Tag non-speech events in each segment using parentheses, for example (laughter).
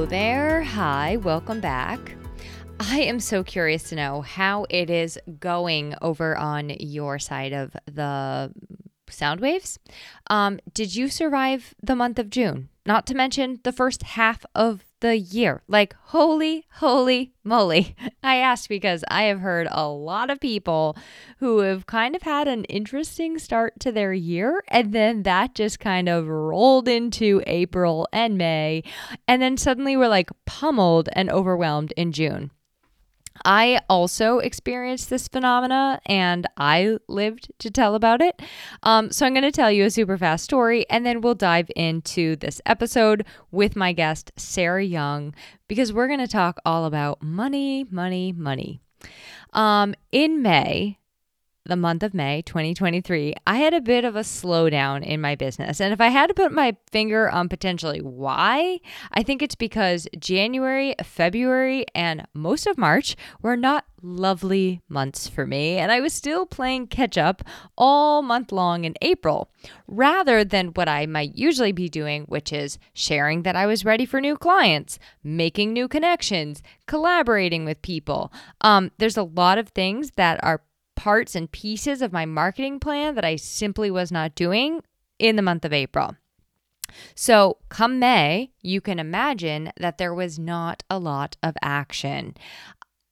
Hello there. Hi, welcome back. I am so curious to know how it is going over on your side of the sound waves. Um, did you survive the month of June? Not to mention the first half of the year. Like, holy, holy moly. (laughs) I asked because I have heard a lot of people who have kind of had an interesting start to their year. And then that just kind of rolled into April and May. And then suddenly we're like pummeled and overwhelmed in June. I also experienced this phenomena and I lived to tell about it. Um, so I'm going to tell you a super fast story and then we'll dive into this episode with my guest, Sarah Young, because we're going to talk all about money, money, money. Um, in May, the month of May 2023, I had a bit of a slowdown in my business. And if I had to put my finger on potentially why, I think it's because January, February, and most of March were not lovely months for me. And I was still playing catch up all month long in April, rather than what I might usually be doing, which is sharing that I was ready for new clients, making new connections, collaborating with people. Um, there's a lot of things that are parts and pieces of my marketing plan that I simply was not doing in the month of April. So, come May, you can imagine that there was not a lot of action.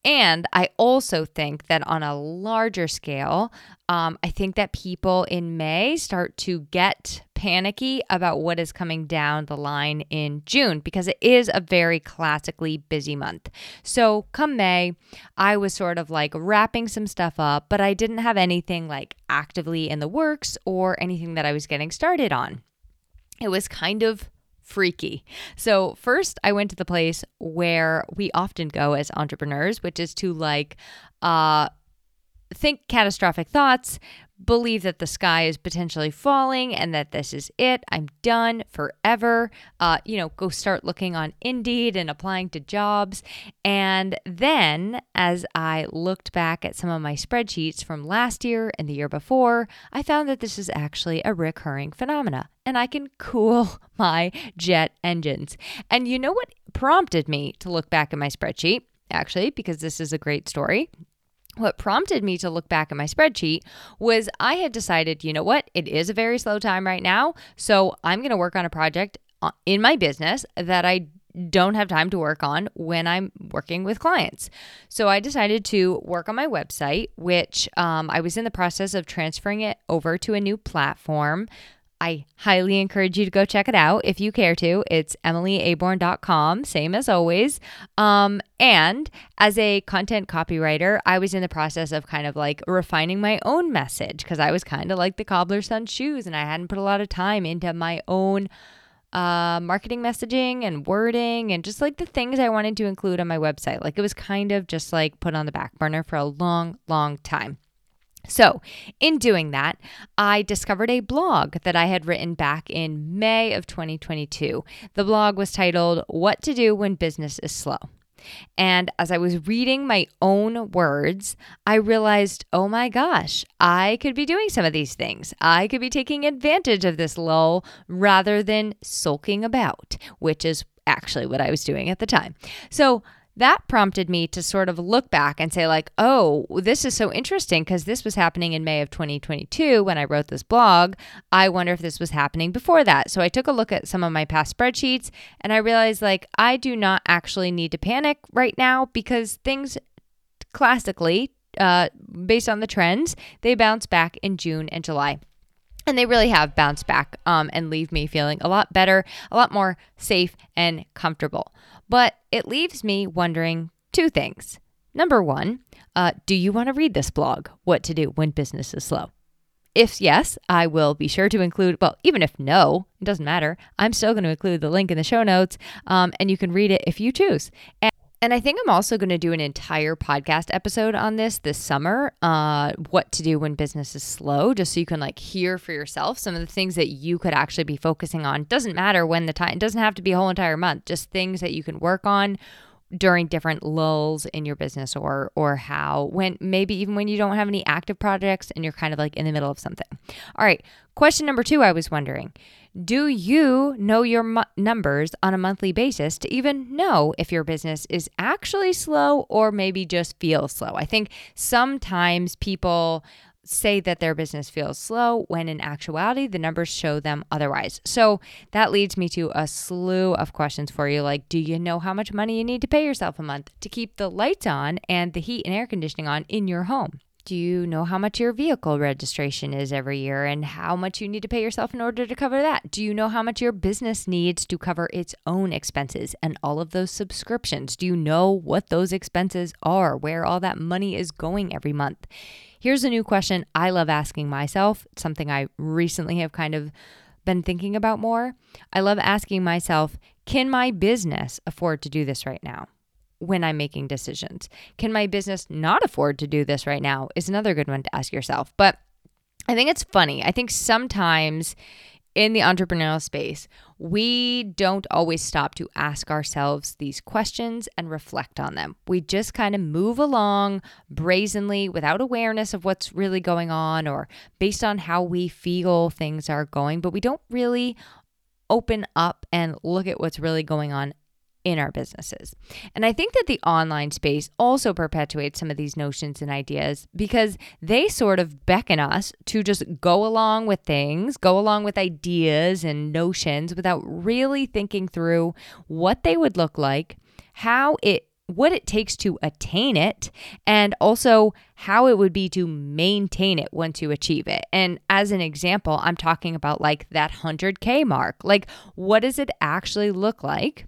And I also think that on a larger scale, um, I think that people in May start to get panicky about what is coming down the line in June because it is a very classically busy month. So, come May, I was sort of like wrapping some stuff up, but I didn't have anything like actively in the works or anything that I was getting started on. It was kind of freaky. So, first, I went to the place where we often go as entrepreneurs, which is to like uh, think catastrophic thoughts, believe that the sky is potentially falling and that this is it. I'm done forever. Uh, you know, go start looking on Indeed and applying to jobs. And then, as I looked back at some of my spreadsheets from last year and the year before, I found that this is actually a recurring phenomena and I can cool (laughs) my jet engines. And you know what prompted me to look back at my spreadsheet? Actually, because this is a great story what prompted me to look back at my spreadsheet was I had decided, you know what, it is a very slow time right now. So I'm going to work on a project uh, in my business that I don't have time to work on when I'm working with clients. So I decided to work on my website, which um, I was in the process of transferring it over to a new platform I highly encourage you to go check it out if you care to. It's emilyaborn.com, same as always. Um, and as a content copywriter, I was in the process of kind of like refining my own message because I was kind of like the cobbler's son shoes and I hadn't put a lot of time into my own uh, marketing messaging and wording and just like the things I wanted to include on my website. Like it was kind of just like put on the back burner for a long, long time. So, in doing that, I discovered a blog that I had written back in May of 2022. The blog was titled What to Do When Business is Slow. And as I was reading my own words, I realized, oh my gosh, I could be doing some of these things. I could be taking advantage of this lull rather than sulking about, which is actually what I was doing at the time. So that prompted me to sort of look back and say like oh this is so interesting because this was happening in may of 2022 when i wrote this blog. I wonder if this was happening before that. So i took a look at some of my past spreadsheets and i realized like i do not actually need to panic right now because things classically uh, based on the trends they bounce back in june and july. And they really have bounced back um, and leave me feeling a lot better, a lot more safe and comfortable. But it leaves me wondering two things. Number one, uh, do you want to read this blog, What to Do When Business is Slow? If yes, I will be sure to include, well, even if no, it doesn't matter. I'm still going to include the link in the show notes um, and you can read it if you choose. And and I think I'm also going to do an entire podcast episode on this this summer. Uh, what to do when business is slow, just so you can like hear for yourself some of the things that you could actually be focusing on. Doesn't matter when the time. It doesn't have to be a whole entire month. Just things that you can work on during different lulls in your business or or how when maybe even when you don't have any active projects and you're kind of like in the middle of something. All right, question number 2 I was wondering. Do you know your mu- numbers on a monthly basis to even know if your business is actually slow or maybe just feels slow? I think sometimes people say that their business feels slow when in actuality the numbers show them otherwise. So that leads me to a slew of questions for you like do you know how much money you need to pay yourself a month to keep the lights on and the heat and air conditioning on in your home? Do you know how much your vehicle registration is every year and how much you need to pay yourself in order to cover that? Do you know how much your business needs to cover its own expenses and all of those subscriptions? Do you know what those expenses are, where all that money is going every month? Here's a new question I love asking myself, something I recently have kind of been thinking about more. I love asking myself, can my business afford to do this right now? When I'm making decisions, can my business not afford to do this right now? Is another good one to ask yourself. But I think it's funny. I think sometimes in the entrepreneurial space, we don't always stop to ask ourselves these questions and reflect on them. We just kind of move along brazenly without awareness of what's really going on or based on how we feel things are going, but we don't really open up and look at what's really going on in our businesses. And I think that the online space also perpetuates some of these notions and ideas because they sort of beckon us to just go along with things, go along with ideas and notions without really thinking through what they would look like, how it what it takes to attain it and also how it would be to maintain it once you achieve it. And as an example, I'm talking about like that 100K mark. Like, what does it actually look like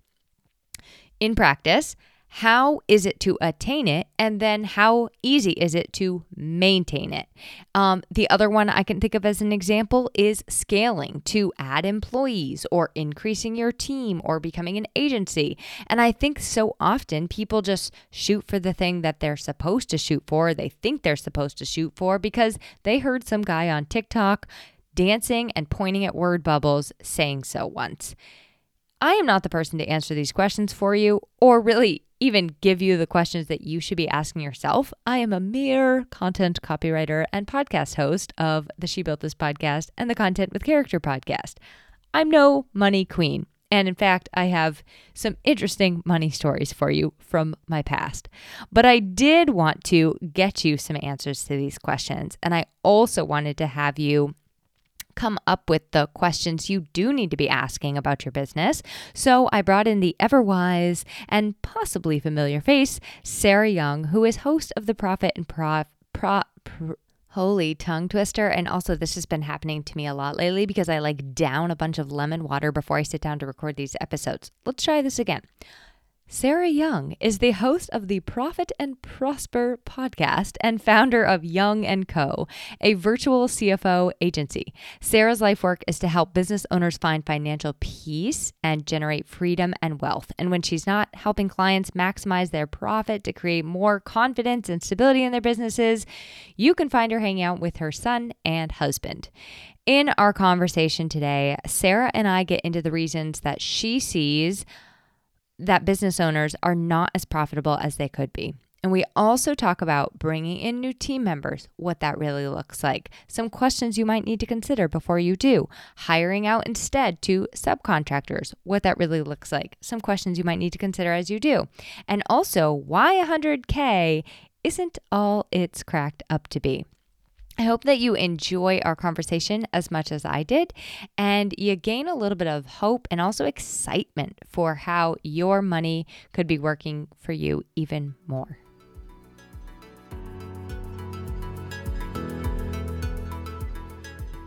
in practice, how is it to attain it? And then how easy is it to maintain it? Um, the other one I can think of as an example is scaling to add employees or increasing your team or becoming an agency. And I think so often people just shoot for the thing that they're supposed to shoot for, they think they're supposed to shoot for because they heard some guy on TikTok dancing and pointing at word bubbles saying so once. I am not the person to answer these questions for you or really even give you the questions that you should be asking yourself. I am a mere content copywriter and podcast host of the She Built This podcast and the Content with Character podcast. I'm no money queen. And in fact, I have some interesting money stories for you from my past. But I did want to get you some answers to these questions. And I also wanted to have you come up with the questions you do need to be asking about your business. So I brought in the ever wise and possibly familiar face, Sarah Young, who is host of the Profit and Prof. Pro, Pro, Holy tongue twister. And also, this has been happening to me a lot lately because I like down a bunch of lemon water before I sit down to record these episodes. Let's try this again. Sarah Young is the host of the Profit and Prosper podcast and founder of Young & Co, a virtual CFO agency. Sarah's life work is to help business owners find financial peace and generate freedom and wealth. And when she's not helping clients maximize their profit to create more confidence and stability in their businesses, you can find her hanging out with her son and husband. In our conversation today, Sarah and I get into the reasons that she sees that business owners are not as profitable as they could be. And we also talk about bringing in new team members, what that really looks like, some questions you might need to consider before you do, hiring out instead to subcontractors, what that really looks like, some questions you might need to consider as you do, and also why 100K isn't all it's cracked up to be. I hope that you enjoy our conversation as much as I did, and you gain a little bit of hope and also excitement for how your money could be working for you even more.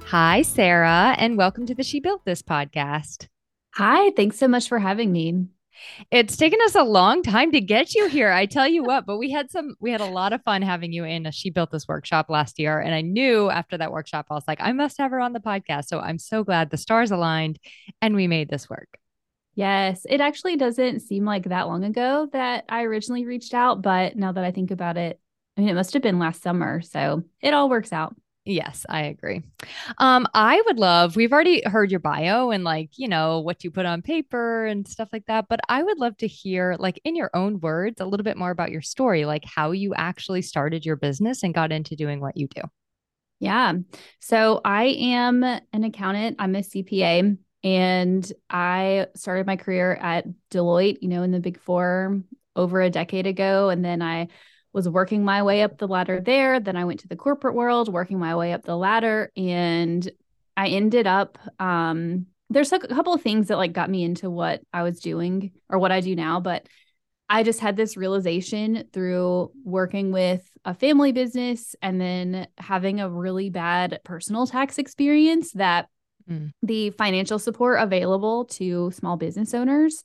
Hi, Sarah, and welcome to the She Built This podcast. Hi, thanks so much for having me. It's taken us a long time to get you here. I tell you what, but we had some, we had a lot of fun having you in. She built this workshop last year. And I knew after that workshop, I was like, I must have her on the podcast. So I'm so glad the stars aligned and we made this work. Yes, it actually doesn't seem like that long ago that I originally reached out. But now that I think about it, I mean, it must have been last summer. So it all works out. Yes, I agree. Um, I would love, we've already heard your bio and like, you know, what you put on paper and stuff like that, but I would love to hear, like, in your own words, a little bit more about your story, like how you actually started your business and got into doing what you do. Yeah. So I am an accountant, I'm a CPA, and I started my career at Deloitte, you know, in the big four over a decade ago. And then I was working my way up the ladder there. Then I went to the corporate world, working my way up the ladder. And I ended up, um, there's a couple of things that like got me into what I was doing or what I do now, but I just had this realization through working with a family business and then having a really bad personal tax experience that mm. the financial support available to small business owners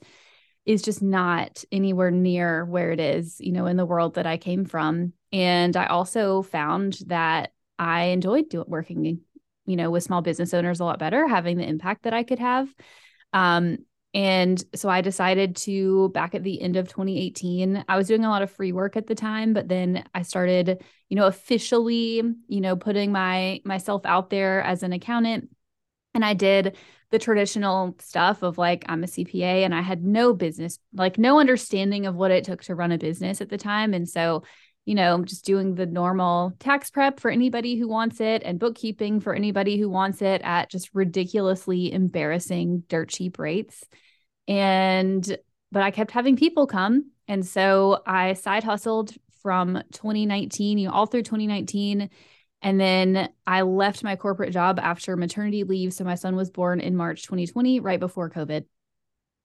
is just not anywhere near where it is, you know, in the world that I came from. And I also found that I enjoyed working, you know, with small business owners a lot better, having the impact that I could have. Um, and so I decided to back at the end of 2018, I was doing a lot of free work at the time, but then I started, you know, officially, you know, putting my myself out there as an accountant. And I did the traditional stuff of like I'm a CPA and I had no business, like no understanding of what it took to run a business at the time. And so, you know, just doing the normal tax prep for anybody who wants it and bookkeeping for anybody who wants it at just ridiculously embarrassing dirt cheap rates. And but I kept having people come. And so I side hustled from 2019, you know, all through 2019 and then I left my corporate job after maternity leave. So my son was born in March 2020, right before COVID.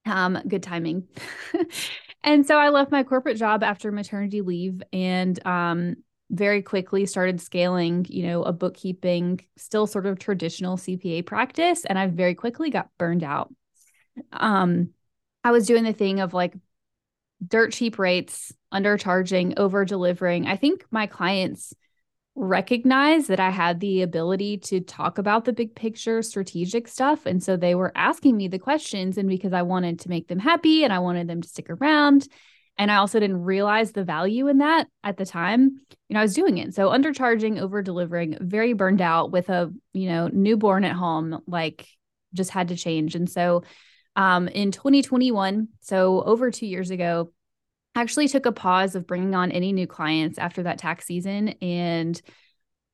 Um, good timing. (laughs) and so I left my corporate job after maternity leave and um, very quickly started scaling, you know, a bookkeeping, still sort of traditional CPA practice. And I very quickly got burned out. Um, I was doing the thing of like dirt cheap rates, undercharging, over delivering. I think my clients recognize that I had the ability to talk about the big picture strategic stuff. And so they were asking me the questions, and because I wanted to make them happy and I wanted them to stick around. And I also didn't realize the value in that at the time. You know, I was doing it. So undercharging, over delivering, very burned out with a, you know, newborn at home, like just had to change. And so um, in 2021, so over two years ago, actually took a pause of bringing on any new clients after that tax season and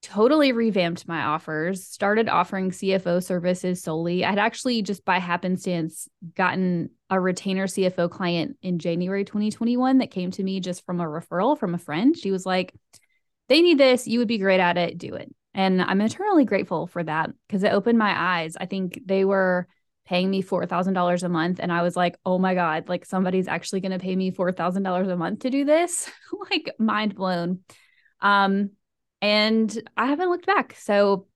totally revamped my offers, started offering CFO services solely. I'd actually just by happenstance gotten a retainer CFO client in January 2021 that came to me just from a referral from a friend. She was like, they need this. You would be great at it. Do it. And I'm eternally grateful for that because it opened my eyes. I think they were paying me $4,000 a month. And I was like, oh my God, like somebody's actually going to pay me $4,000 a month to do this. (laughs) like mind blown. Um, and I haven't looked back. So,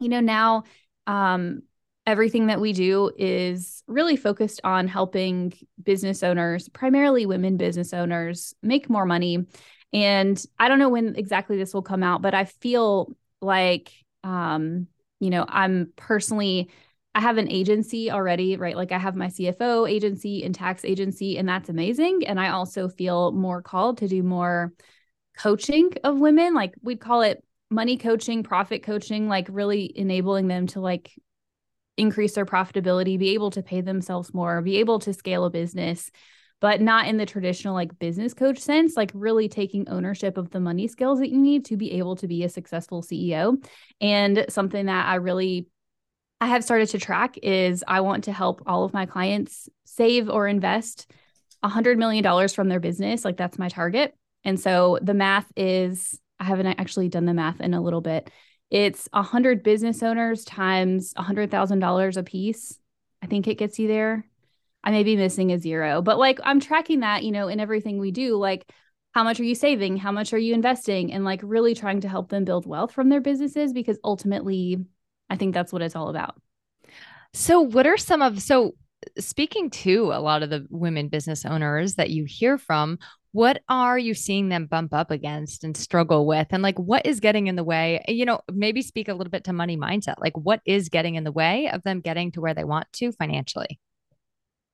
you know, now, um, everything that we do is really focused on helping business owners, primarily women business owners, make more money. And I don't know when exactly this will come out, but I feel like, um, you know, I'm personally I have an agency already, right? Like I have my CFO agency and tax agency, and that's amazing. And I also feel more called to do more coaching of women. Like we'd call it money coaching, profit coaching, like really enabling them to like increase their profitability, be able to pay themselves more, be able to scale a business, but not in the traditional like business coach sense, like really taking ownership of the money skills that you need to be able to be a successful CEO. And something that I really I have started to track is I want to help all of my clients save or invest a $100 million from their business. Like that's my target. And so the math is, I haven't actually done the math in a little bit. It's a 100 business owners times a $100,000 a piece. I think it gets you there. I may be missing a zero, but like I'm tracking that, you know, in everything we do. Like, how much are you saving? How much are you investing? And like really trying to help them build wealth from their businesses because ultimately I think that's what it's all about. So, what are some of so speaking to a lot of the women business owners that you hear from, what are you seeing them bump up against and struggle with? And like, what is getting in the way? You know, maybe speak a little bit to money mindset. Like, what is getting in the way of them getting to where they want to financially?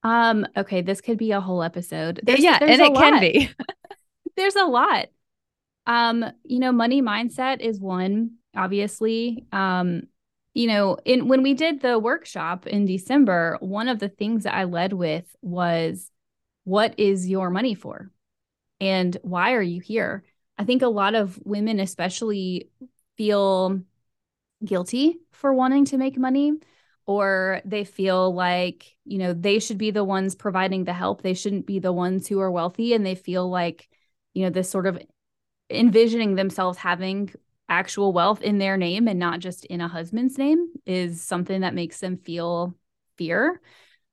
Um, okay, this could be a whole episode. There's, yeah, there's and it lot. can be. (laughs) there's a lot. Um, you know, money mindset is one, obviously. Um, you know, in when we did the workshop in December, one of the things that I led with was what is your money for? And why are you here? I think a lot of women especially feel guilty for wanting to make money or they feel like, you know, they should be the ones providing the help. They shouldn't be the ones who are wealthy and they feel like, you know, this sort of envisioning themselves having actual wealth in their name and not just in a husband's name is something that makes them feel fear.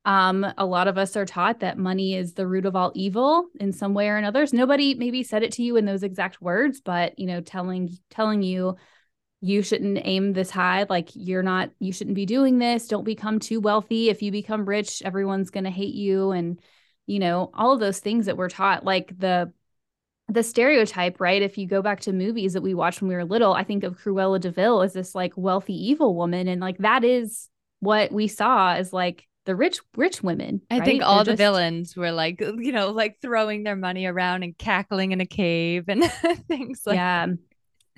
Um, a lot of us are taught that money is the root of all evil in some way or another. Nobody maybe said it to you in those exact words, but you know, telling telling you you shouldn't aim this high, like you're not, you shouldn't be doing this. Don't become too wealthy. If you become rich, everyone's gonna hate you, and you know, all of those things that we're taught, like the the stereotype, right? If you go back to movies that we watched when we were little, I think of Cruella de Vil as this like wealthy evil woman, and like that is what we saw as like the rich rich women. I right? think all They're the just... villains were like (laughs) you know like throwing their money around and cackling in a cave and (laughs) things like yeah.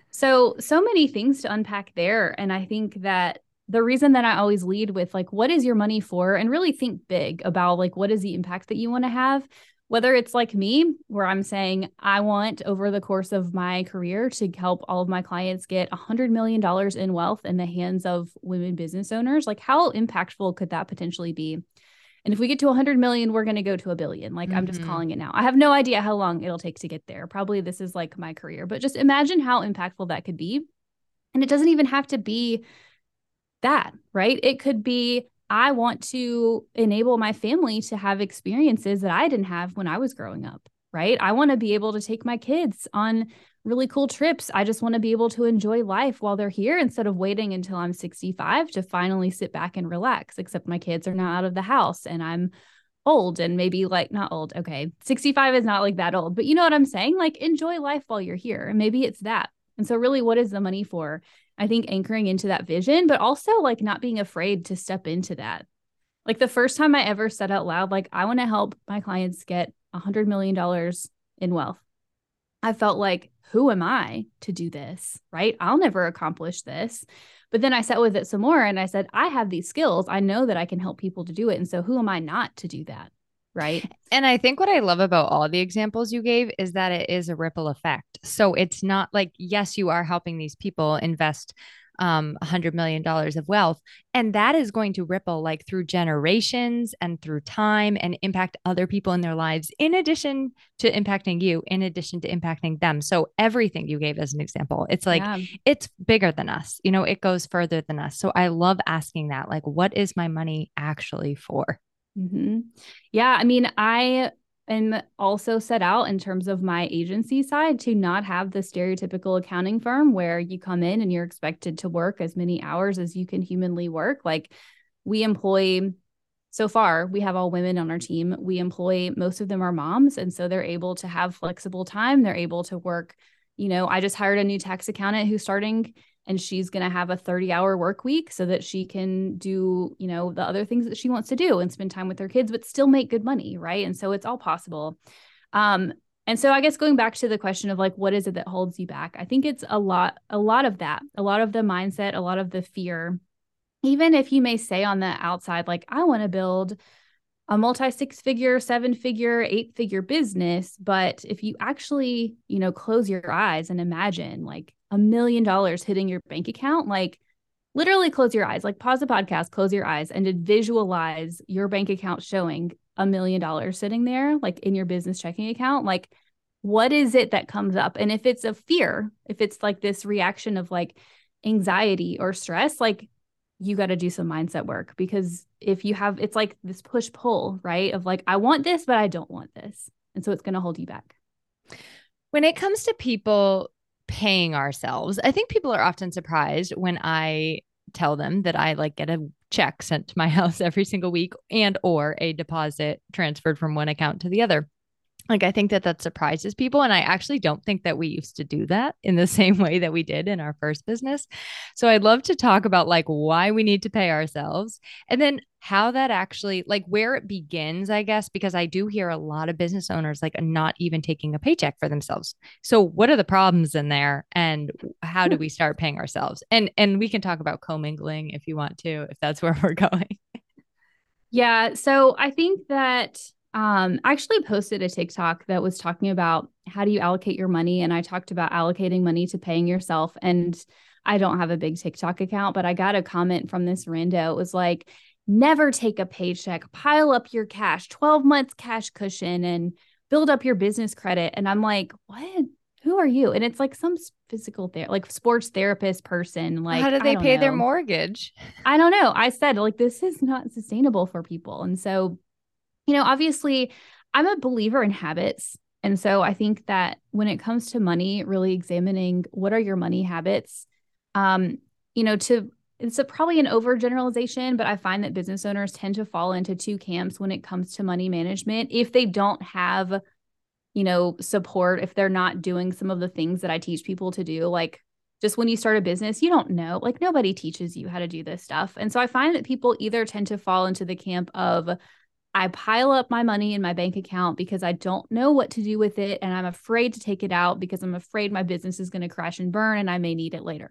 So so many things to unpack there, and I think that the reason that I always lead with like what is your money for and really think big about like what is the impact that you want to have whether it's like me, where I'm saying, I want over the course of my career to help all of my clients get $100 million in wealth in the hands of women business owners, like how impactful could that potentially be? And if we get to 100 million, we're going to go to a billion. Like mm-hmm. I'm just mm-hmm. calling it now. I have no idea how long it'll take to get there. Probably this is like my career, but just imagine how impactful that could be. And it doesn't even have to be that, right? It could be I want to enable my family to have experiences that I didn't have when I was growing up, right? I want to be able to take my kids on really cool trips. I just want to be able to enjoy life while they're here instead of waiting until I'm 65 to finally sit back and relax, except my kids are now out of the house and I'm old and maybe like not old. Okay. 65 is not like that old, but you know what I'm saying? Like enjoy life while you're here. Maybe it's that. And so, really, what is the money for? I think anchoring into that vision, but also like not being afraid to step into that. Like the first time I ever said out loud, like, I want to help my clients get a $100 million in wealth. I felt like, who am I to do this? Right? I'll never accomplish this. But then I sat with it some more and I said, I have these skills. I know that I can help people to do it. And so who am I not to do that? Right? And I think what I love about all the examples you gave is that it is a ripple effect. So it's not like, yes, you are helping these people invest um a hundred million dollars of wealth and that is going to ripple like through generations and through time and impact other people in their lives in addition to impacting you in addition to impacting them so everything you gave as an example it's like yeah. it's bigger than us you know it goes further than us so i love asking that like what is my money actually for Mm-hmm. Yeah. I mean, I am also set out in terms of my agency side to not have the stereotypical accounting firm where you come in and you're expected to work as many hours as you can humanly work. Like we employ so far we have all women on our team we employ most of them are moms and so they're able to have flexible time they're able to work you know i just hired a new tax accountant who's starting and she's going to have a 30 hour work week so that she can do you know the other things that she wants to do and spend time with her kids but still make good money right? And so it's all possible. Um and so i guess going back to the question of like what is it that holds you back? I think it's a lot a lot of that a lot of the mindset a lot of the fear. Even if you may say on the outside like i want to build a multi six figure, seven figure, eight figure business. But if you actually, you know, close your eyes and imagine like a million dollars hitting your bank account, like literally close your eyes, like pause the podcast, close your eyes and visualize your bank account showing a million dollars sitting there, like in your business checking account. Like, what is it that comes up? And if it's a fear, if it's like this reaction of like anxiety or stress, like you got to do some mindset work because if you have, it's like this push pull, right? Of like, I want this, but I don't want this. And so it's going to hold you back. When it comes to people paying ourselves, I think people are often surprised when I tell them that I like get a check sent to my (laughs) house every single week and or a deposit transferred from one account to the other like I think that that surprises people and I actually don't think that we used to do that in the (laughs) same way that we did in our first business. So I'd love to talk about like why we need to pay ourselves and then how that actually like where it begins I guess because I do hear a lot of business owners like not even taking a paycheck for themselves. So what are the problems in there and how do we start paying ourselves? And and we can talk about commingling if you want to if that's (laughs) where we're going. Yeah, so I think that um, I actually posted a TikTok that was talking about how do you allocate your money. And I talked about allocating money to paying yourself. And I don't have a big TikTok account, but I got a comment from this rando. It was like, never take a paycheck, pile up your cash, 12 months cash cushion, and build up your business credit. And I'm like, what? Who are you? And it's like some physical therapy, like sports therapist person. Like, how do they pay know. their mortgage? I don't know. I said, like, this is not sustainable for people. And so you know, obviously, I'm a believer in habits. And so I think that when it comes to money, really examining what are your money habits, um, you know, to it's a, probably an overgeneralization, but I find that business owners tend to fall into two camps when it comes to money management. If they don't have, you know, support, if they're not doing some of the things that I teach people to do, like just when you start a business, you don't know, like nobody teaches you how to do this stuff. And so I find that people either tend to fall into the camp of, I pile up my money in my bank account because I don't know what to do with it. And I'm afraid to take it out because I'm afraid my business is going to crash and burn and I may need it later.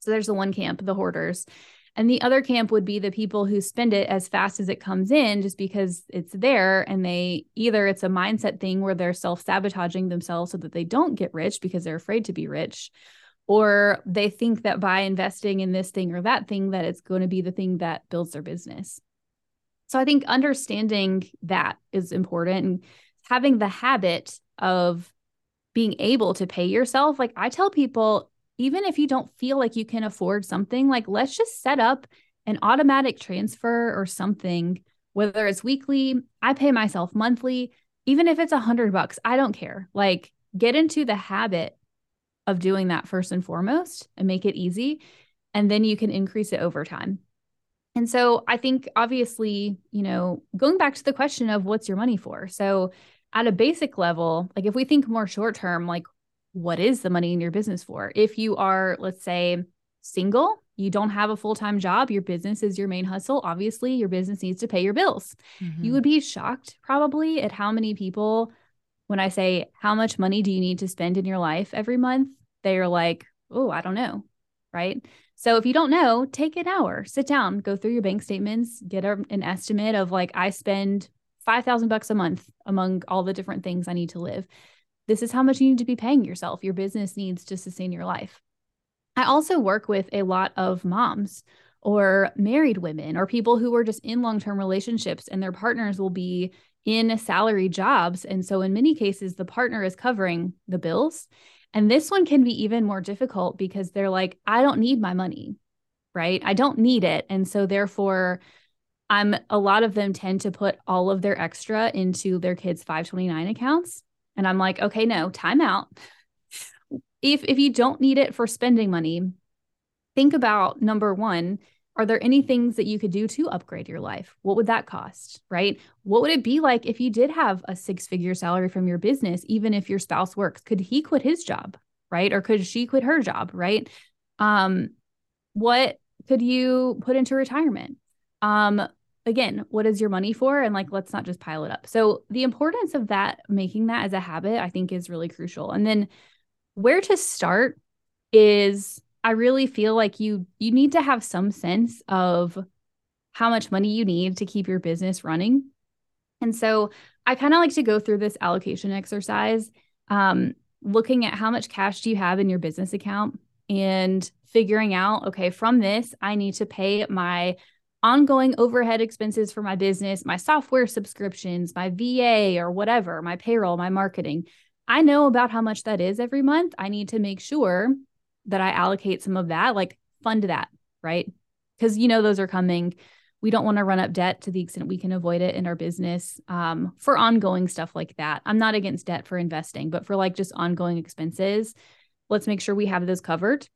So there's the one camp, the hoarders. And the other camp would be the people who spend it as fast as it comes in just because it's there. And they either it's a mindset thing where they're self sabotaging themselves so that they don't get rich because they're afraid to be rich. Or they think that by investing in this thing or that thing, that it's going to be the thing that builds their business. So I think understanding that is important and having the habit of being able to pay yourself. Like I tell people, even if you don't feel like you can afford something, like let's just set up an automatic transfer or something, whether it's weekly, I pay myself monthly, even if it's a hundred bucks, I don't care. Like get into the habit of doing that first and foremost and make it easy. And then you can increase it over time. And so I think obviously, you know, going back to the question of what's your money for? So at a basic level, like if we think more short term, like what is the money in your business for? If you are, let's say, single, you don't have a full time job, your business is your main hustle. Obviously, your business needs to pay your bills. Mm-hmm. You would be shocked probably at how many people, when I say, How much money do you need to spend in your life every month? They are like, Oh, I don't know. Right. So if you don't know, take an hour, sit down, go through your bank statements, get a, an estimate of like I spend 5000 bucks a month among all the different things I need to live. This is how much you need to be paying yourself. Your business needs to sustain your life. I also work with a lot of moms or married women or people who are just in long-term relationships and their partners will be in salary jobs and so in many cases the partner is covering the bills and this one can be even more difficult because they're like, I don't need my money, right? I don't need it. And so therefore, I'm a lot of them tend to put all of their extra into their kids' 529 accounts. And I'm like, okay, no, time out. If if you don't need it for spending money, think about number one, are there any things that you could do to upgrade your life? What would that cost, right? What would it be like if you did have a six figure salary from your business, even if your spouse works? Could he quit his job, right? Or could she quit her job, right? Um, what could you put into retirement? Um, again, what is your money for? And like, let's not just pile it up. So, the importance of that, making that as a habit, I think is really crucial. And then where to start is I really feel like you you need to have some sense of how much money you need to keep your business running. And so I kind of like to go through this allocation exercise, um, looking at how much cash do you have in your business account and figuring out, okay, from this, I need to pay my ongoing overhead expenses for my business, my software subscriptions, my VA or whatever, my payroll, my marketing. I know about how much that is every month. I need to make sure that I allocate some of that, like fund that, right? Because you know those are coming. We don't want to run up debt to the extent we can avoid it in our business um, for ongoing stuff like that. I'm not against debt for investing, but for like just ongoing expenses, let's make sure we have those covered.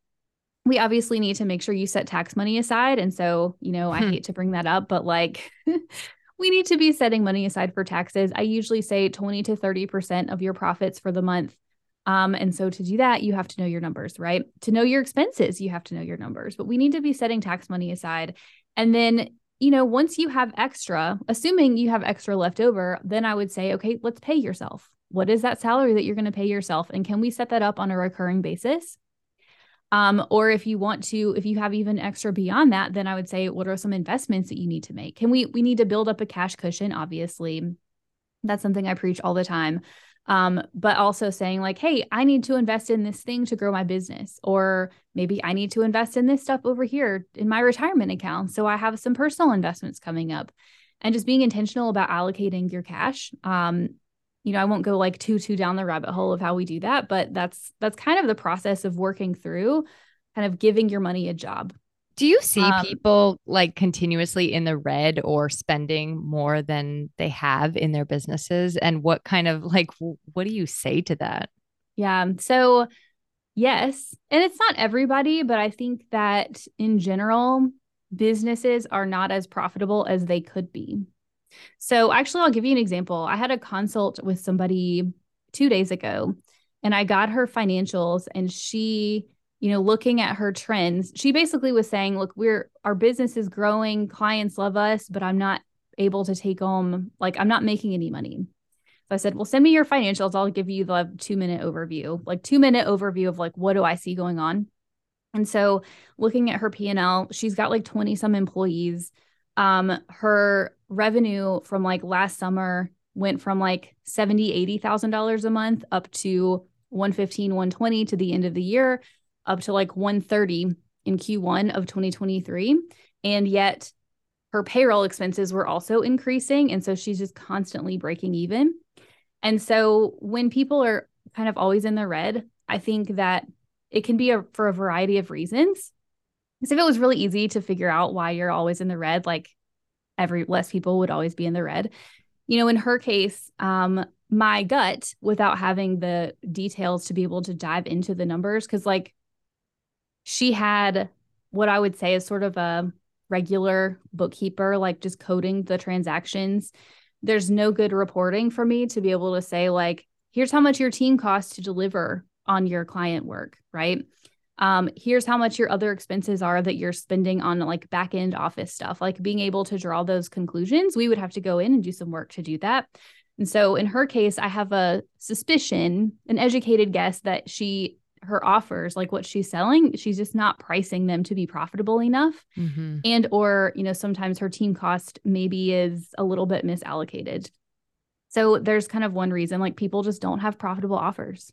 we obviously need to make sure you set tax money aside. And so, you know, I hmm. hate to bring that up, but like (laughs) we need to be setting money aside for taxes. I usually say 20 to 30% of your profits for the month. Um, and so to do that, you have to know your numbers, right? To know your expenses, you have to know your numbers, but we need to be setting tax money aside. And then, you know, once you have extra, assuming you have extra left over, then I would say, okay, let's pay yourself. What is that salary that you're going to pay yourself? And can we set that up on a recurring basis? Um, or if you want to, if you have even extra beyond that, then I would say, what are some investments that you need to make? Can we, we need to build up a cash cushion, obviously. That's something I preach all the time. Um, but also saying, like, hey, I need to invest in this thing to grow my business, or maybe I need to invest in this stuff over here in my retirement account. So I have some personal investments coming up. And just being intentional about allocating your cash um, you know, I won't go like too too down the rabbit hole of how we do that, but that's that's kind of the process of working through kind of giving your money a job. Do you see um, people like continuously in the red or spending more than they have in their businesses and what kind of like what do you say to that? Yeah. So yes, and it's not everybody, but I think that in general businesses are not as profitable as they could be. So, actually, I'll give you an example. I had a consult with somebody two days ago, and I got her financials, and she, you know, looking at her trends, she basically was saying, Look, we're our business is growing, clients love us, but I'm not able to take home, like, I'm not making any money. So I said, Well, send me your financials. I'll give you the two minute overview, like, two minute overview of like, what do I see going on? And so looking at her P&L, she's got like 20 some employees. Um, her revenue from like last summer went from like 70 80 thousand dollars a month up to 115 120 to the end of the year up to like 130 in q1 of 2023 and yet her payroll expenses were also increasing and so she's just constantly breaking even and so when people are kind of always in the red i think that it can be a, for a variety of reasons because if it was really easy to figure out why you're always in the red like every less people would always be in the red. You know, in her case, um, my gut, without having the details to be able to dive into the numbers, because like she had what I would say is sort of a regular bookkeeper, like just coding the transactions. There's no good reporting for me to be able to say, like, here's how much your team costs to deliver on your client work, right? um, here's how much your other expenses are that you're spending on like back end office stuff, like being able to draw those conclusions. We would have to go in and do some work to do that. And so in her case, I have a suspicion, an educated guess that she her offers like what she's selling she's just not pricing them to be profitable enough mm-hmm. and or you know sometimes her team cost maybe is a little bit misallocated so there's kind of one reason like people just don't have profitable offers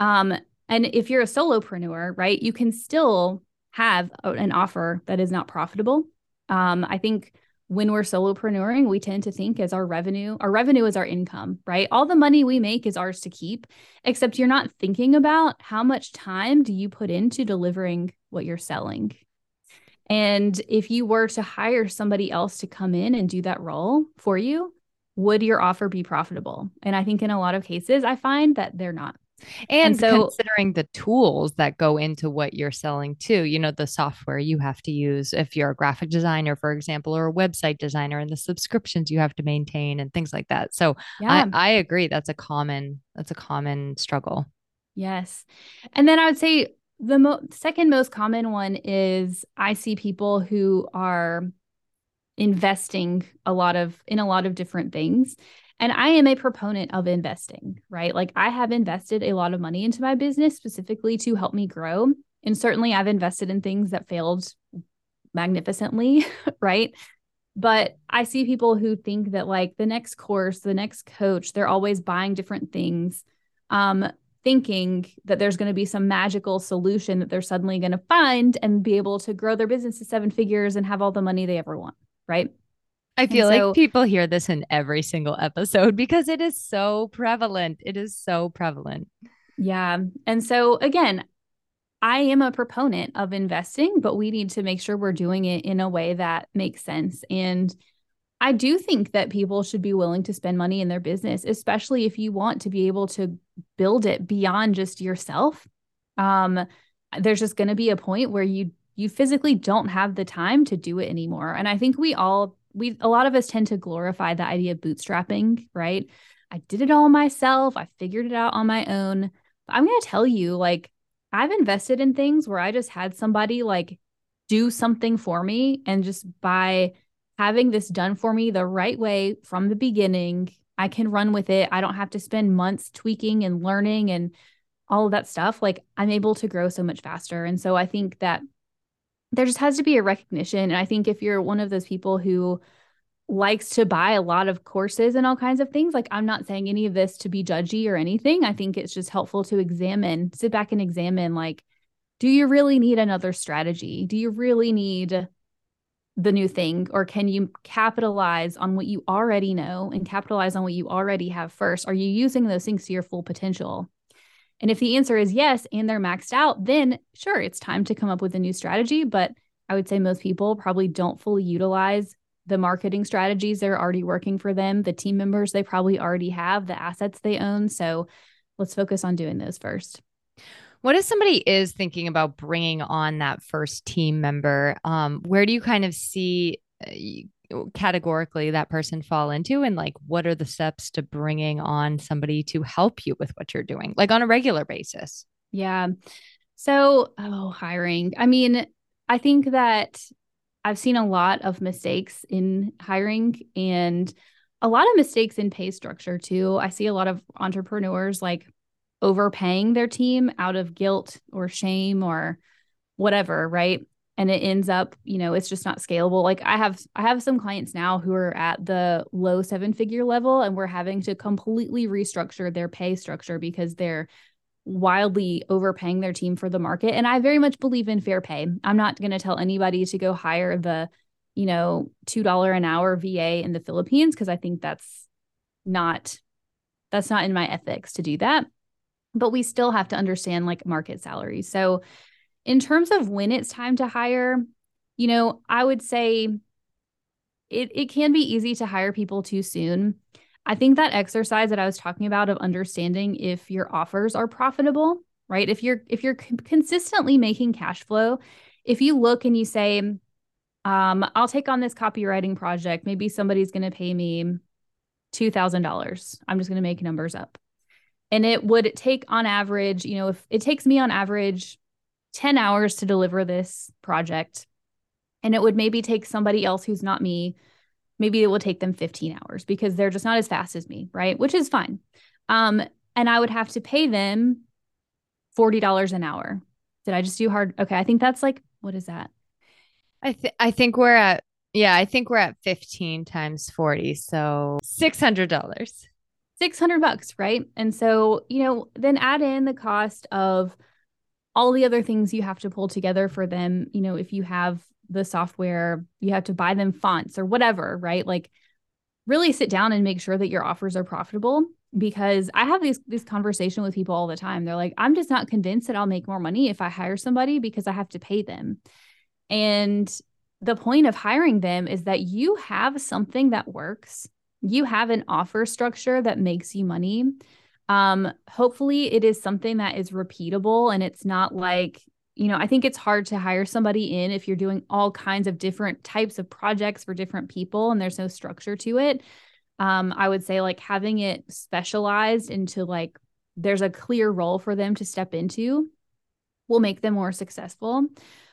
um and if you're a solopreneur, right, you can still have an offer that is not profitable. Um, I think when we're solopreneuring, we tend to think as our revenue, our revenue is our income, right? All the money we make is ours to keep, except you're not thinking about how much time do you put into delivering what you're selling. And if you were to hire somebody else to come in and do that role for you, would your offer be profitable? And I think in a lot of cases, I find that they're not. And, and so, considering the tools that go into what you're selling too, you know, the software you have to use if you're a graphic designer, for example, or a website designer, and the subscriptions you have to maintain and things like that. So yeah. I, I agree. That's a common, that's a common struggle. Yes. And then I would say the mo- second most common one is I see people who are investing a lot of in a lot of different things and I am a proponent of investing, right? Like I have invested a lot of money into my business specifically to help me grow. And certainly I've invested in things that failed magnificently, (laughs) right? But I see people who think that like the next course, the next coach, they're always buying different things, um, thinking that there's going to be some magical solution that they're suddenly going to find and be able to grow their business to seven figures and have all the money they ever want, right? I feel so, like people hear this in every single episode (laughs) because it is so prevalent. It is so prevalent. Yeah. And so, again, I am a proponent of investing, but we need to make sure we're doing it in a way that makes sense. And I do think that people should be willing to spend money in their business, especially if you want to be able to build it beyond just yourself. Um, there's just going to be a point where you you physically don't have the time to do it anymore. And I think we all we a lot of us tend to glorify the idea of bootstrapping, right? I did it all myself. I figured it out on my own. But I'm going to tell you like I've invested in things where I just had somebody like do something for me and just by having this done for me the right way from the beginning, I can run with it. I don't have to spend months tweaking and learning and all of that stuff. Like I'm able to grow so much faster. And so I think that there just has to be a recognition. And I think if you're one of those people who likes to buy a lot of courses and all kinds of things. Like, I'm not saying any of this to be judgy or anything. I think it's just helpful to examine, sit back and examine, like, do you really need another strategy? Do you really need the new thing? Or can you capitalize on what you already know and capitalize on what you already have first? Are you using those things to your full potential? And if the answer is yes, and they're maxed out, then sure, it's time to come up with a new strategy. But I would say most people probably don't fully utilize the marketing strategies that are already working for them, the team members they probably already have, the assets they own. So let's focus on doing those first. What if somebody is thinking about bringing on that first team member? Um, where do you kind of see uh, categorically that person fall into? And like, what are the steps to bringing on somebody to help you with what you're doing, like on a regular basis? Yeah. So, oh, hiring. I mean, I think that I've seen a lot of mistakes in hiring and a lot of mistakes in pay structure too. I see a lot of entrepreneurs like overpaying their team out of guilt or shame or whatever, right? And it ends up, you know, it's just not scalable. Like I have I have some clients now who are at the low seven figure level and we're having to completely restructure their pay structure because they're wildly overpaying their team for the market. And I very much believe in fair pay. I'm not going to tell anybody to go hire the, you know, $2 an hour VA in the Philippines because I think that's not that's not in my ethics to do that. But we still have to understand like market salaries. So in terms of when it's time to hire, you know, I would say it it can be easy to hire people too soon. I think that exercise that I was talking about of understanding if your offers are profitable, right? If you're if you're consistently making cash flow, if you look and you say, um, I'll take on this copywriting project, maybe somebody's going to pay me $2,000. I'm just going to make numbers up. And it would take on average, you know, if it takes me on average 10 hours to deliver this project, and it would maybe take somebody else who's not me maybe it will take them 15 hours because they're just not as fast as me, right? Which is fine. Um, and I would have to pay them $40 an hour. Did I just do hard? Okay. I think that's like, what is that? I think I think we're at yeah, I think we're at 15 times 40. So $600. 600 bucks, right? And so, you know, then add in the cost of all the other things you have to pull together for them. You know, if you have the software, you have to buy them fonts or whatever, right? Like really sit down and make sure that your offers are profitable because I have these this conversation with people all the time. They're like, "I'm just not convinced that I'll make more money if I hire somebody because I have to pay them." And the point of hiring them is that you have something that works. You have an offer structure that makes you money. Um, hopefully it is something that is repeatable and it's not like you know, I think it's hard to hire somebody in if you're doing all kinds of different types of projects for different people and there's no structure to it. Um, I would say like having it specialized into like there's a clear role for them to step into will make them more successful.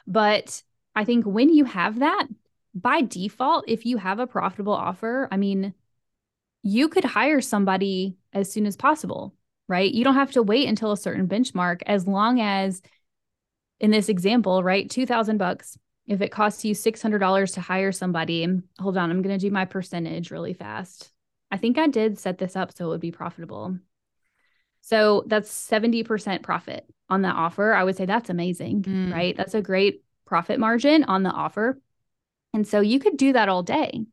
But I think when you have that, by default, if you have a profitable offer, I mean, you could hire somebody as soon as possible, right? You don't have to wait until a certain benchmark as long as in this example, right? 2000 bucks. If it costs you $600 to hire somebody, hold on, I'm going to do my percentage really fast. I think I did set this up so it would be profitable. So that's 70% profit on that offer. I would say that's amazing, mm. right? That's a great profit margin on the offer. And so you could do that all day,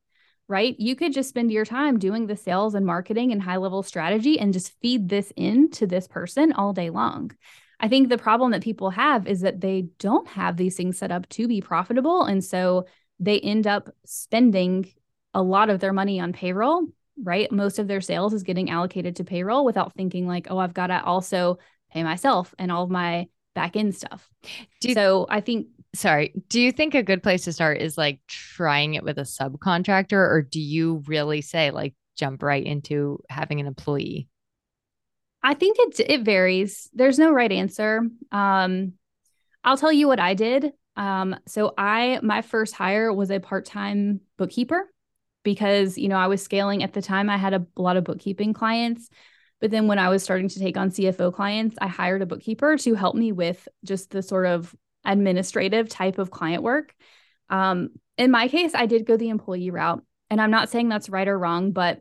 right? You could just spend your time doing the sales and marketing and high level strategy and just feed this in to this person all day long. I think the problem that people have is that they don't have these things set up to be profitable. And so they end up spending a lot of their money on payroll, right? Most of their sales is getting allocated to payroll without thinking, like, oh, I've got to also pay myself and all of my back end stuff. You, so I think sorry, do you think a good place to start is like trying it with a subcontractor or do you really say like jump right into having an employee? I think it it varies. There's no right answer. Um, I'll tell you what I did. Um, so I my first hire was a part-time bookkeeper because you know I was scaling at the time. I had a, a lot of bookkeeping clients, but then when I was starting to take on CFO clients, I hired a bookkeeper to help me with just the sort of administrative type of client work. Um, in my case, I did go the employee route, and I'm not saying that's right or wrong, but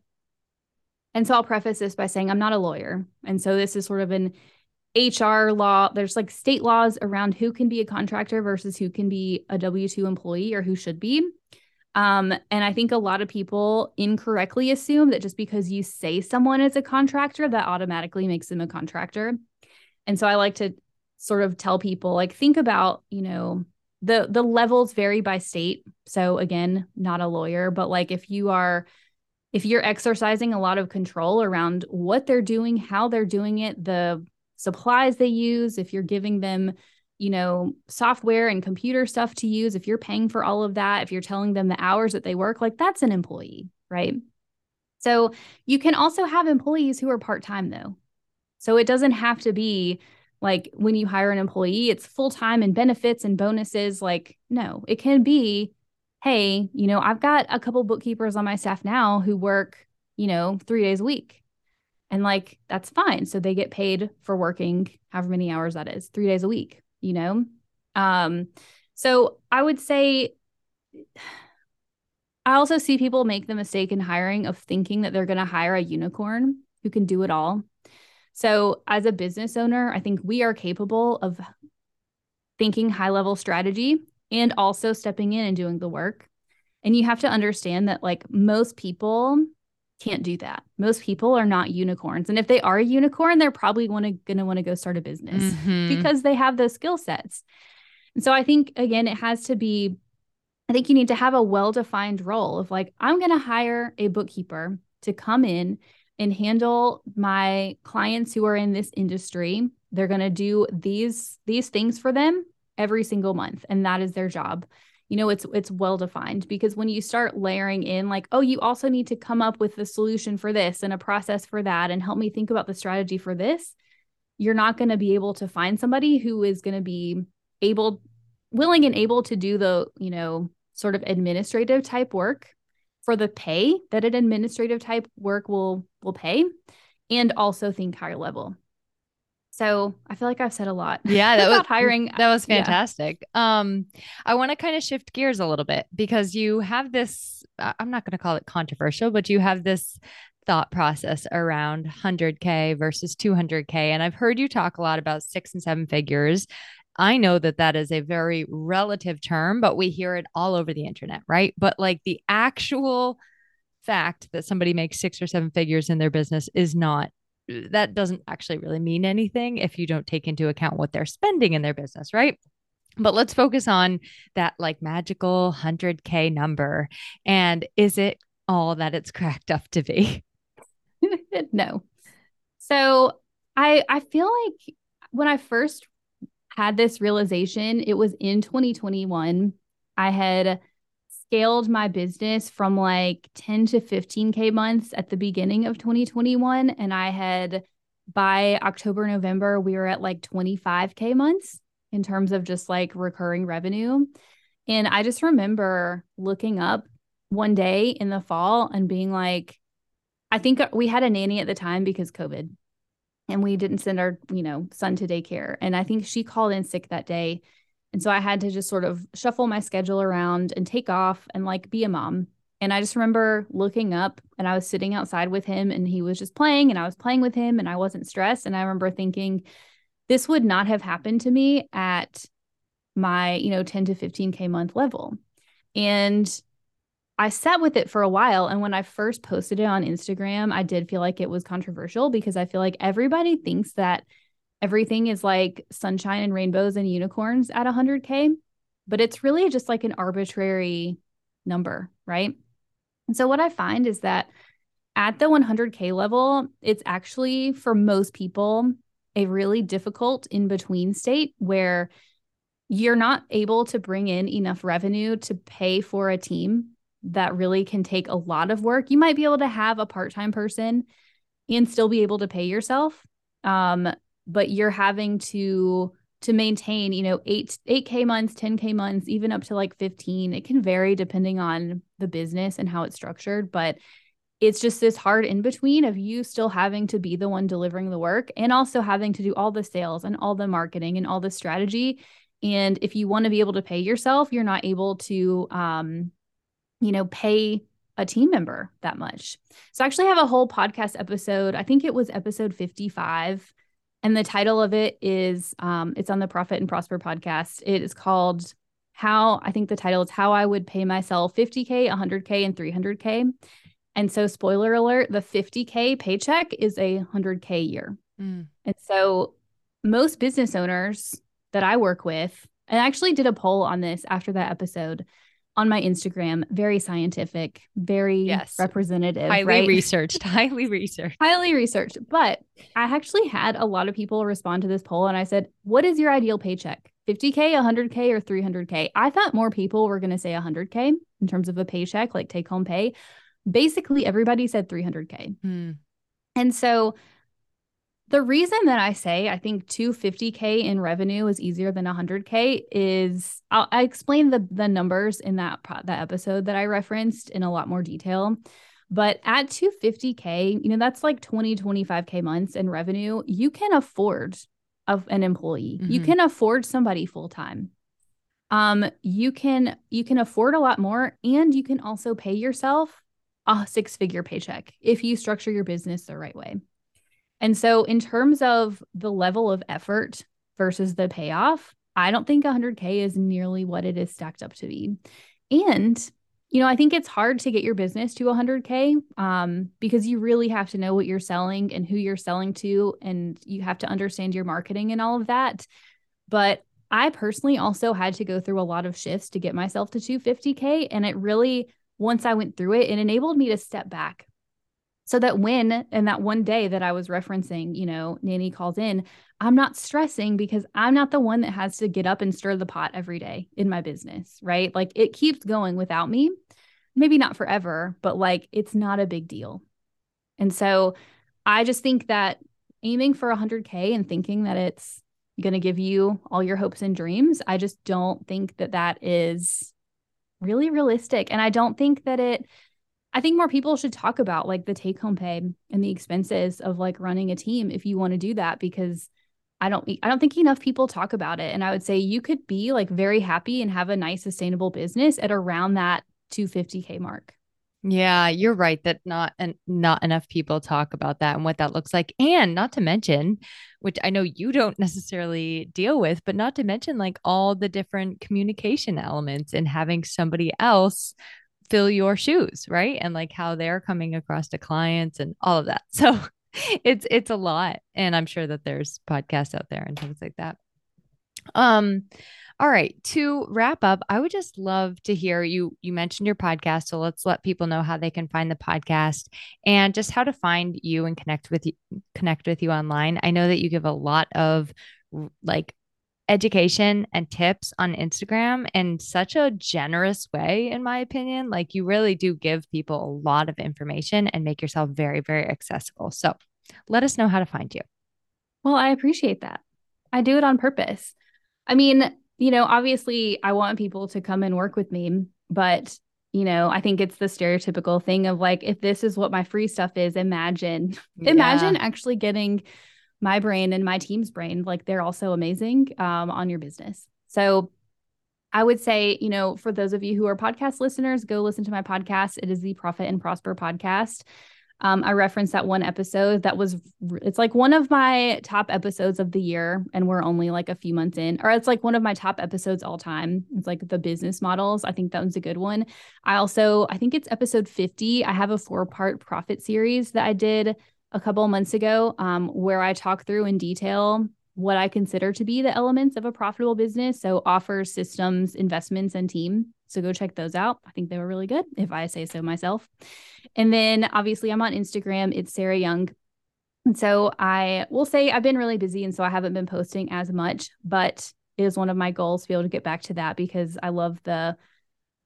and so I'll preface this by saying I'm not a lawyer. And so this is sort of an HR law. There's like state laws around who can be a contractor versus who can be a W 2 employee or who should be. Um, and I think a lot of people incorrectly assume that just because you say someone is a contractor, that automatically makes them a contractor. And so I like to sort of tell people like think about, you know, the the levels vary by state. So again, not a lawyer, but like if you are if you're exercising a lot of control around what they're doing, how they're doing it, the supplies they use, if you're giving them, you know, software and computer stuff to use, if you're paying for all of that, if you're telling them the hours that they work, like that's an employee, right? So you can also have employees who are part time though. So it doesn't have to be like when you hire an employee, it's full time and benefits and bonuses. Like, no, it can be hey, you know, I've got a couple bookkeepers on my staff now who work, you know, three days a week. And like, that's fine. So they get paid for working however many hours that is, three days a week, you know? Um, so I would say, I also see people make the mistake in hiring of thinking that they're going to hire a unicorn who can do it all. So, as a business owner, I think we are capable of thinking high level strategy and also stepping in and doing the work. And you have to understand that like most people can't do that. Most people are not unicorns. And if they are a unicorn, they're probably wanna, gonna want to go start a business mm-hmm. because they have those skill sets. And so I think again, it has to be, I think you need to have a well-defined role of like, I'm gonna hire a bookkeeper to come in and handle my clients who are in this industry. They're gonna do these these things for them every single month and that is their job you know it's it's well defined because when you start layering in like oh you also need to come up with the solution for this and a process for that and help me think about the strategy for this you're not going to be able to find somebody who is going to be able willing and able to do the you know sort of administrative type work for the pay that an administrative type work will will pay and also think higher level so I feel like I've said a lot. Yeah, that (laughs) was hiring. That was fantastic. Yeah. Um, I want to kind of shift gears a little bit because you have this. I'm not going to call it controversial, but you have this thought process around 100k versus 200k, and I've heard you talk a lot about six and seven figures. I know that that is a very relative term, but we hear it all over the internet, right? But like the actual fact that somebody makes six or seven figures in their business is not uh, that doesn't actually really mean anything if you don't take into account what they're spending in their business, right? But let's focus on that like magical 100K number. And is it all that it's (laughs) cracked up to be? (laughs) no. So I I feel like when I first had this realization, it was in 2021. I had scaled my business from like 10 to 15K months at the beginning of 2021. And I had by October, November, we were at like 25K months in terms of just like recurring revenue. And I just remember looking up one day in the fall and being like, I think we had a nanny at the time because COVID and we didn't send our, you know, son to daycare. And I think she called in sick that day and so I had to just sort of shuffle my schedule around and take off and like be a mom. And I just remember looking up and I was sitting outside with him and he was just playing and I was playing with him and I wasn't stressed. And I remember thinking, this would not have happened to me at my, you know, 10 to 15K month level. And I sat with it for a while. And when I first posted it on Instagram, I did feel like it was controversial because I feel like everybody thinks that everything is like sunshine and rainbows and unicorns at 100K, but it's really just like an arbitrary number, right? And so what I find is that at the 100K level, it's actually for most people a really difficult in between state where you're not able to bring in enough revenue to pay for a team that really can take a lot of work. You might be able to have a part time person and still be able to pay yourself. Um, but you're having to to maintain, you know, eight eight K months, 10K months, even up to like 15. It can vary depending on the business and how it's structured. But it's just this hard in between of you still having to be the one delivering the work and also having to do all the sales and all the marketing and all the strategy. And if you want to be able to pay yourself, you're not able to um, you know, pay a team member that much. So I actually have a whole podcast episode. I think it was episode 55. And the title of it is um, it's on the Profit and Prosper podcast. It is called How I think the title is How I Would Pay Myself 50K, 100K, and 300K. And so, spoiler alert, the 50K paycheck is a 100K year. Mm. And so, most business owners that I work with, and I actually did a poll on this after that episode on my Instagram, very scientific, very yes. representative, highly right? researched, (laughs) highly researched, highly researched. But I actually had a lot of people respond to this poll, and I said, "What is your ideal paycheck? 50k, 100k, or 300k?" I thought more people were going to say 100k in terms of a paycheck, like take home pay. Basically, everybody said 300k, hmm. and so the reason that I say I think 250k in revenue is easier than 100k is I'll, I explain the the numbers in that that episode that I referenced in a lot more detail. But at 250k, you know that's like 20 25k months in revenue. You can afford of an employee. Mm-hmm. You can afford somebody full time. Um, you can you can afford a lot more, and you can also pay yourself a six figure paycheck if you structure your business the right way. And so, in terms of the level of effort versus the payoff, I don't think 100K is nearly what it is stacked up to be. And, you know, I think it's hard to get your business to 100K um, because you really have to know what you're selling and who you're selling to, and you have to understand your marketing and all of that. But I personally also had to go through a lot of shifts to get myself to 250K. And it really, once I went through it, it enabled me to step back so that when and that one day that I was referencing, you know, Nanny calls in, I'm not stressing because I'm not the one that has to get up and stir the pot every day in my business, right? Like it keeps going without me. Maybe not forever, but like it's not a big deal. And so I just think that aiming for 100K and thinking that it's going to give you all your hopes and dreams, I just don't think that that is really realistic. And I don't think that it I think more people should talk about like the take home pay and the expenses of like running a team if you want to do that because I don't I don't think enough people talk about it and I would say you could be like very happy and have a nice sustainable business at around that 250k mark. Yeah, you're right that not and not enough people talk about that and what that looks like and not to mention which I know you don't (laughs) necessarily deal with but not to mention like all the different communication elements and having somebody else fill your shoes, right? And like how they're coming across to clients and all of that. (laughs) So it's it's a lot. And I'm sure that there's podcasts out there and things like that. Um all right, to wrap up, I would just love to hear you you mentioned your podcast, so let's let people know how they can find the podcast and just how to find you and connect with you connect with you online. I know that you give a lot of like education and tips on Instagram in such a generous way, in my opinion. Like you really do give people a lot of information and make yourself very, very accessible. So let us know how to find you. Well, I appreciate that. I do it on purpose. I mean, you know, obviously I want people to come and work with me, but you know, I think it's the stereotypical thing of like, if this is what my free stuff is, imagine, (laughs) yeah. imagine actually getting my brain and my team's brain, like they're also amazing um, on your business. So I would say, you know, for those of you who are podcast listeners, go listen to my podcast. It is the Profit and Prosper podcast. Um, I referenced that one episode that was, it's like one of my top episodes of the year, and we're only like a few months in, or it's like one of my top episodes all time. It's like the business models. I think that one's a good one. I also, I think it's episode 50. I have a four part profit series that I did a couple months ago um, where I talk through in detail what I consider to be the elements of a profitable business. So, offers, systems, investments, and team. So, go check those out. I think they were really good, if I say so myself. And then, obviously, I'm on Instagram. It's Sarah Young. And so I will say I've been really busy. And so I haven't been posting as much, but it is one of my goals to be able to get back to that because I love the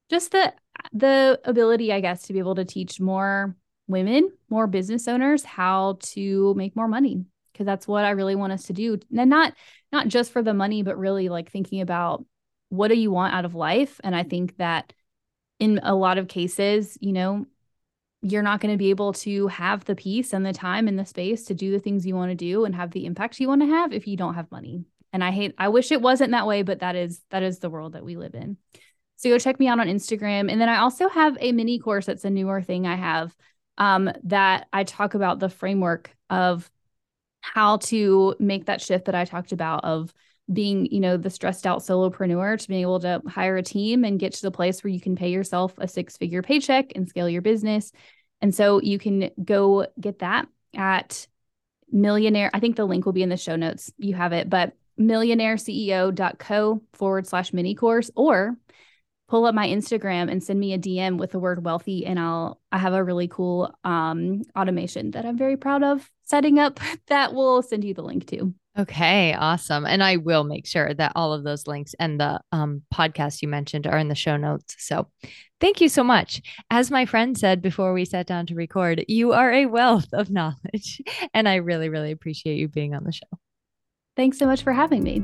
just the the ability, I guess, to be able to teach more women, more business owners how to make more money because that's what I really want us to do. And not not just for the money, but really like thinking about what do you want out of life? And I think that in a lot of cases, you know, you're not going to be able to have the peace and the time and the space to do the things you want to do and have the impact you want to have if you don't have money. And I hate I wish it wasn't that way, but that is that is the world that we live in. So go check me out on Instagram. And then I also have a mini course that's a newer thing I have um, that I talk about the framework of how to make that shift that I talked about of being, you know, the stressed out solopreneur to being able to hire a team and get to the place where you can pay yourself a six figure paycheck and scale your business. And so you can go get that at millionaire. I think the link will be in the show notes. You have it, but millionaireceo.co forward slash mini course or pull up my Instagram and send me a DM with the word wealthy and I'll I have a really cool um automation that I'm very proud of setting up (laughs) that will send you the link to. Okay, awesome. And I will make sure that all of those links and the um, podcast you mentioned are in the show notes. So thank you so much. As my friend said before we sat down to record, you are a wealth of knowledge. (laughs) And I really, really appreciate you being on the show. Thanks so much for having me.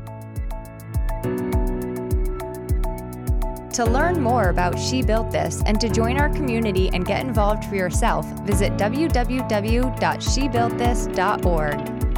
To learn more about She Built This and to join our community and get involved for yourself, visit www.shebuiltthis.org.